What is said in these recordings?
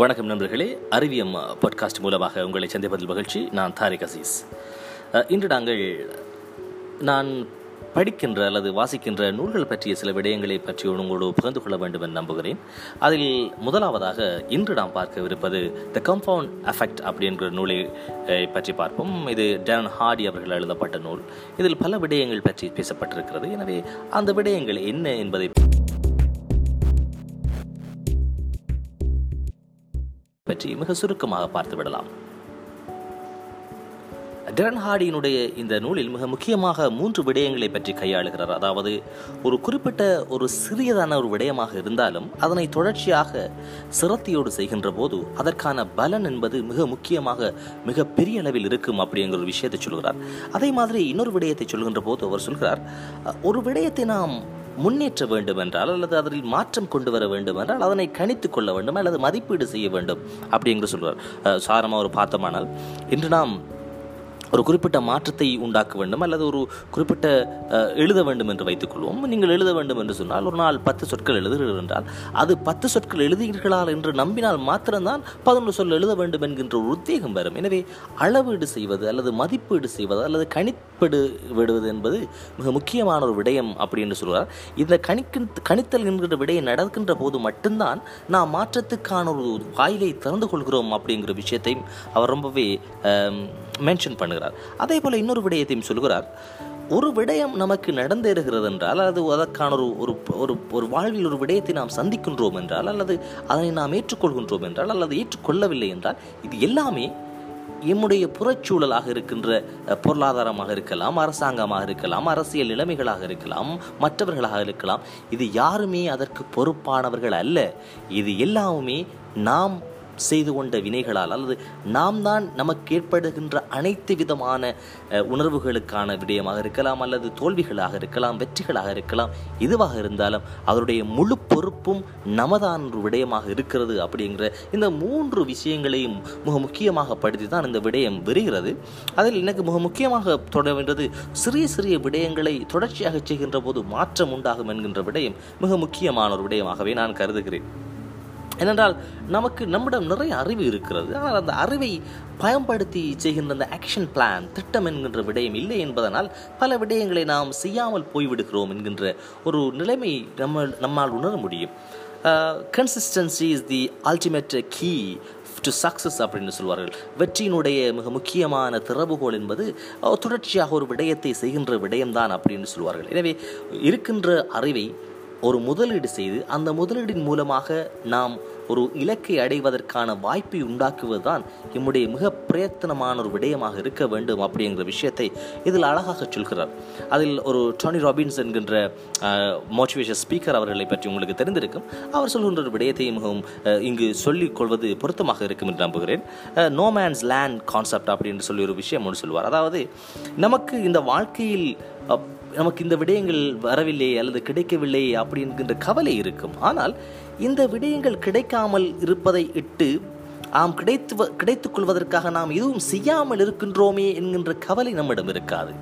வணக்கம் நண்பர்களே. அறிவியம் பாட்காஸ்ட் மூலமாக உங்களை சந்திப்பதில் மகிழ்ச்சி. நான் தாரிக் அசீஸ். இன்று நாங்கள் நான் படிக்கின்ற அல்லது வாசிக்கின்ற நூல்கள் பற்றிய சில விடயங்களை பற்றி உங்களோடு பகிர்ந்து கொள்ள வேண்டும் என்று நம்புகிறேன். அதில் முதலாவதாக இன்று நாம் பார்க்கவிருப்பது த கம்பவுண்ட் எஃபெக்ட் அப்படிங்கிற நூலை பற்றி பார்ப்போம். இது டேன் ஹார்டி அவர்கள் எழுதப்பட்ட நூல். இதில் பல விடயங்கள் பற்றி பேசப்பட்டிருக்கிறது. எனவே அந்த விடயங்கள் என்ன என்பதை பற்றி மிக சுருக்கமாக பார்த்து விடலாம் டெரன் ஹார்டியினுடைய இந்த நூலில் மிக முக்கியமாக மூன்று விடயங்களை பற்றி கையாளுகிறார். அதாவது ஒரு குறிப்பிட்ட ஒரு சிறியதான ஒரு விடயமாக இருந்தாலும் அதனை தொடர்ச்சியாக சிரத்தையோடு செய்கின்ற போது அதற்கான பலன் என்பது மிக முக்கியமாக மிக பெரிய அளவில் இருக்கும் அப்படிங்கிற ஒரு விஷயத்தை சொல்கிறார். அதே மாதிரி இன்னொரு விடயத்தை சொல்கின்ற போது அவர் சொல்கிறார் ஒரு விடயத்தை நாம் முன்னேற்ற வேண்டுமென்றால் அல்லது அதில் மாற்றம் கொண்டு வர வேண்டுமென்றால் அதனை கணித்து கொள்ள வேண்டும் அல்லது மதிப்பீடு செய்ய வேண்டும்? அப்படிங்கிற சொல்வார். சாரமாக ஒரு பார்த்தோமானால் இன்று நாம் ஒரு குறிப்பிட்ட மாற்றத்தை உண்டாக்க வேண்டும் அல்லது ஒரு குறிப்பிட்ட எழுத வேண்டும் என்று வைத்துக்கொள்வோம் நீங்கள் எழுத வேண்டும் என்று சொன்னால் ஒரு நாள் பத்து சொற்கள் எழுதுகிறீர்கள் என்றால் அது பத்து சொற்கள் எழுதுகிறீர்களா என்று நம்பினால் மாத்திரம்தான் பதினொன்று சொல் எழுத வேண்டும் என்கின்ற ஒரு உத்வேகம் வரும். எனவே அளவீடு செய்வது அல்லது மதிப்பீடு செய்வது அல்லது கணிப்பீடு விடுவது என்பது மிக முக்கியமான ஒரு விடயம் அப்படின்னு சொல்கிறார் இந்த கணிக்கின் கணித்தல் என்கின்ற விடயம் நடக்கின்ற போது மட்டும்தான் நாம் மாற்றத்துக்கான ஒரு வாயிலை திறந்து கொள்கிறோம் அப்படிங்கிற விஷயத்தையும் அவர் ரொம்பவே மென்ஷன் பண்ணுகிறார். அதே போல் இன்னொரு விடயத்தையும் சொல்கிறார் ஒரு விடயம் நமக்கு நடந்தேறுகிறது என்றால் அல்லது அதற்கான ஒரு ஒரு ஒரு ஒரு வாழ்வில் ஒரு விடயத்தை நாம் சந்திக்கின்றோம் என்றால் அல்லது அதனை நாம் ஏற்றுக்கொள்கின்றோம் என்றால் அல்லது ஏற்றுக்கொள்ளவில்லை என்றால் இது எல்லாமே எம்முடைய புறச்சூழலாக இருக்கின்ற பொருளாதாரமாக இருக்கலாம் அரசாங்கமாக இருக்கலாம் அரசியல் நிலைமைகளாக இருக்கலாம் மற்றவர்களாக இருக்கலாம். இது யாருமே அதற்கு பொறுப்பானவர்கள் அல்ல. இது எல்லாமே நாம் செய்து கொண்ட வினைகளால் அல்லது நாம் தான் நமக்கு ஏற்படுகின்ற அனைத்து விதமான உணர்வுகளுக்கான விடயமாக இருக்கலாம் அல்லது தோல்விகளாக இருக்கலாம் வெற்றிகளாக இருக்கலாம் எதுவாக இருந்தாலும் அவருடைய முழு பொறுப்பும் நமதான் ஒரு விடயமாக இருக்கிறது அப்படிங்கிற இந்த மூன்று விஷயங்களையும் மிக முக்கியமாக படுத்தி தான் இந்த விடயம் விரிகிறது. அதில் எனக்கு மிக முக்கியமாக தொட வேண்டியது சிறிய சிறிய விடயங்களை தொடர்ச்சியாக செய்கின்ற போது மாற்றம் உண்டாகும் என்கின்ற விடயம் மிக முக்கியமான ஒரு விடயமாகவே நான் கருதுகிறேன். ஏனென்றால் நமக்கு நம்மிடம் நிறைய அறிவு இருக்கிறது. ஆனால் அந்த அறிவை பயன்படுத்தி செய்கின்ற அந்த ஆக்ஷன் பிளான் திட்டம் என்கின்ற விடயம் இல்லை என்பதனால் பல விடயங்களை நாம் செய்யாமல் போய்விடுகிறோம் என்கின்ற ஒரு நிலைமை நம்ம நம்மால் உணர முடியும். Consistency is the ultimate key to success அப்படின்னு சொல்வார்கள். வெற்றியினுடைய மிக முக்கியமான திறவுகோல் என்பது தொடர்ச்சியாக ஒரு விடயத்தை செய்கின்ற விடயம்தான் அப்படின்னு சொல்வார்கள். எனவே இருக்கின்ற அறிவை ஒரு முதலீடு செய்து அந்த முதலீடின் மூலமாக நாம் ஒரு இலக்கை அடைவதற்கான வாய்ப்பை உண்டாக்குவதுதான் இம்முடைய மிக பிரயத்தனமான ஒரு விடயமாக இருக்க வேண்டும் அப்படிங்கிற விஷயத்தை இதில் அழகாக சொல்கிறார். அதில் ஒரு டோனி ராபின்ஸ் என்கின்ற மோட்டிவேஷன் ஸ்பீக்கர் அவர்களை பற்றி உங்களுக்கு தெரிந்திருக்கும். அவர் சொல்கின்ற ஒரு விடயத்தை மிகவும் இங்கு சொல்லிக் கொள்வது பொருத்தமாக இருக்கும் என்று நம்புகிறேன். நோ மேன்ஸ் லேண்ட் கான்செப்ட் அப்படின்னு சொல்லி ஒரு விஷயம் ஒன்று சொல்வார் அதாவது நமக்கு இந்த வாழ்க்கையில் நமக்கு இந்த விடயங்கள் வரவில்லை அல்லது கிடைக்கவில்லை அப்படி என்கின்ற கவலை இருக்கும். ஆனால் இந்த விடயங்கள் கிடைக்காமல் இருப்பதை இட்டு ஆம் கிடைத்து வ- கிடைத்துக் கொள்வதற்காக நாம் எதுவும் செய்யாமல் இருக்கின்றோமே என்கின்ற கவலை நம்மிடம் இருக்காது.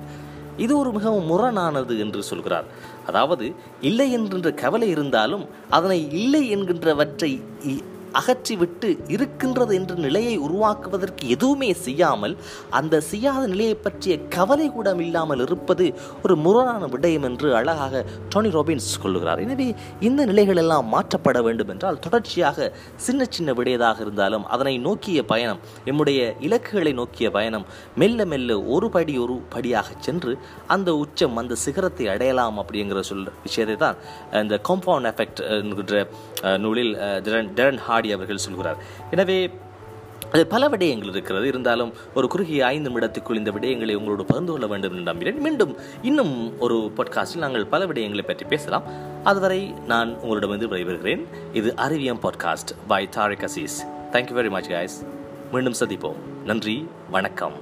இது ஒரு மிகவும் முரணானது என்று சொல்கிறார். அதாவது இல்லை என்கின்ற கவலை இருந்தாலும் அதனை இல்லை என்கின்றவற்றை இ- அகற்றிவிட்டு இருக்கின்றது என்ற நிலையை உருவாக்குவதற்கு எதுவுமே செய்யாமல் அந்த செய்யாத நிலையை பற்றிய கவலை கூட இல்லாமல் இருப்பது ஒரு முரணான விடயம் என்று அழகாக டோனி ரோபின்ஸ் கொள்ளுகிறார் எனவே இந்த நிலைகள் எல்லாம் மாற்றப்பட வேண்டும் என்றால் தொடர்ச்சியாக சின்ன சின்ன விடையதாக இருந்தாலும் அதனை நோக்கிய பயணம் நம்முடைய இலக்குகளை நோக்கிய பயணம் மெல்ல மெல்ல ஒரு படி ஒரு படியாக சென்று அந்த உச்சம் அந்த சிகரத்தை அடையலாம் அப்படிங்கிற சொல் விஷயத்தை தான் இந்த காம்பவுண்ட் எஃபெக்ட் என்கின்ற நூலில் அஹ், டெரன் டெரன் ஹார்டி அவர்கள் சொல்கிறார். எனவே அது பல விடயங்கள் இருக்கிறது. இருந்தாலும் ஒரு குறுகிய ஐந்து நிமிடத்துக்குள் இந்த விடயங்களை உங்களோடு பகிர்ந்து கொள்ள வேண்டும் என்று நம்புகிறேன். மீண்டும் இன்னும் ஒரு பாட்காஸ்டில் நாங்கள் பல விடயங்களை பற்றி பேசலாம். அதுவரை நான் உங்களிடமிருந்து விடைபெறுகிறேன். இது Ariviyam podcast by Tariq Aziz thank you very much guys மீண்டும் சந்திப்போம். நன்றி வணக்கம்.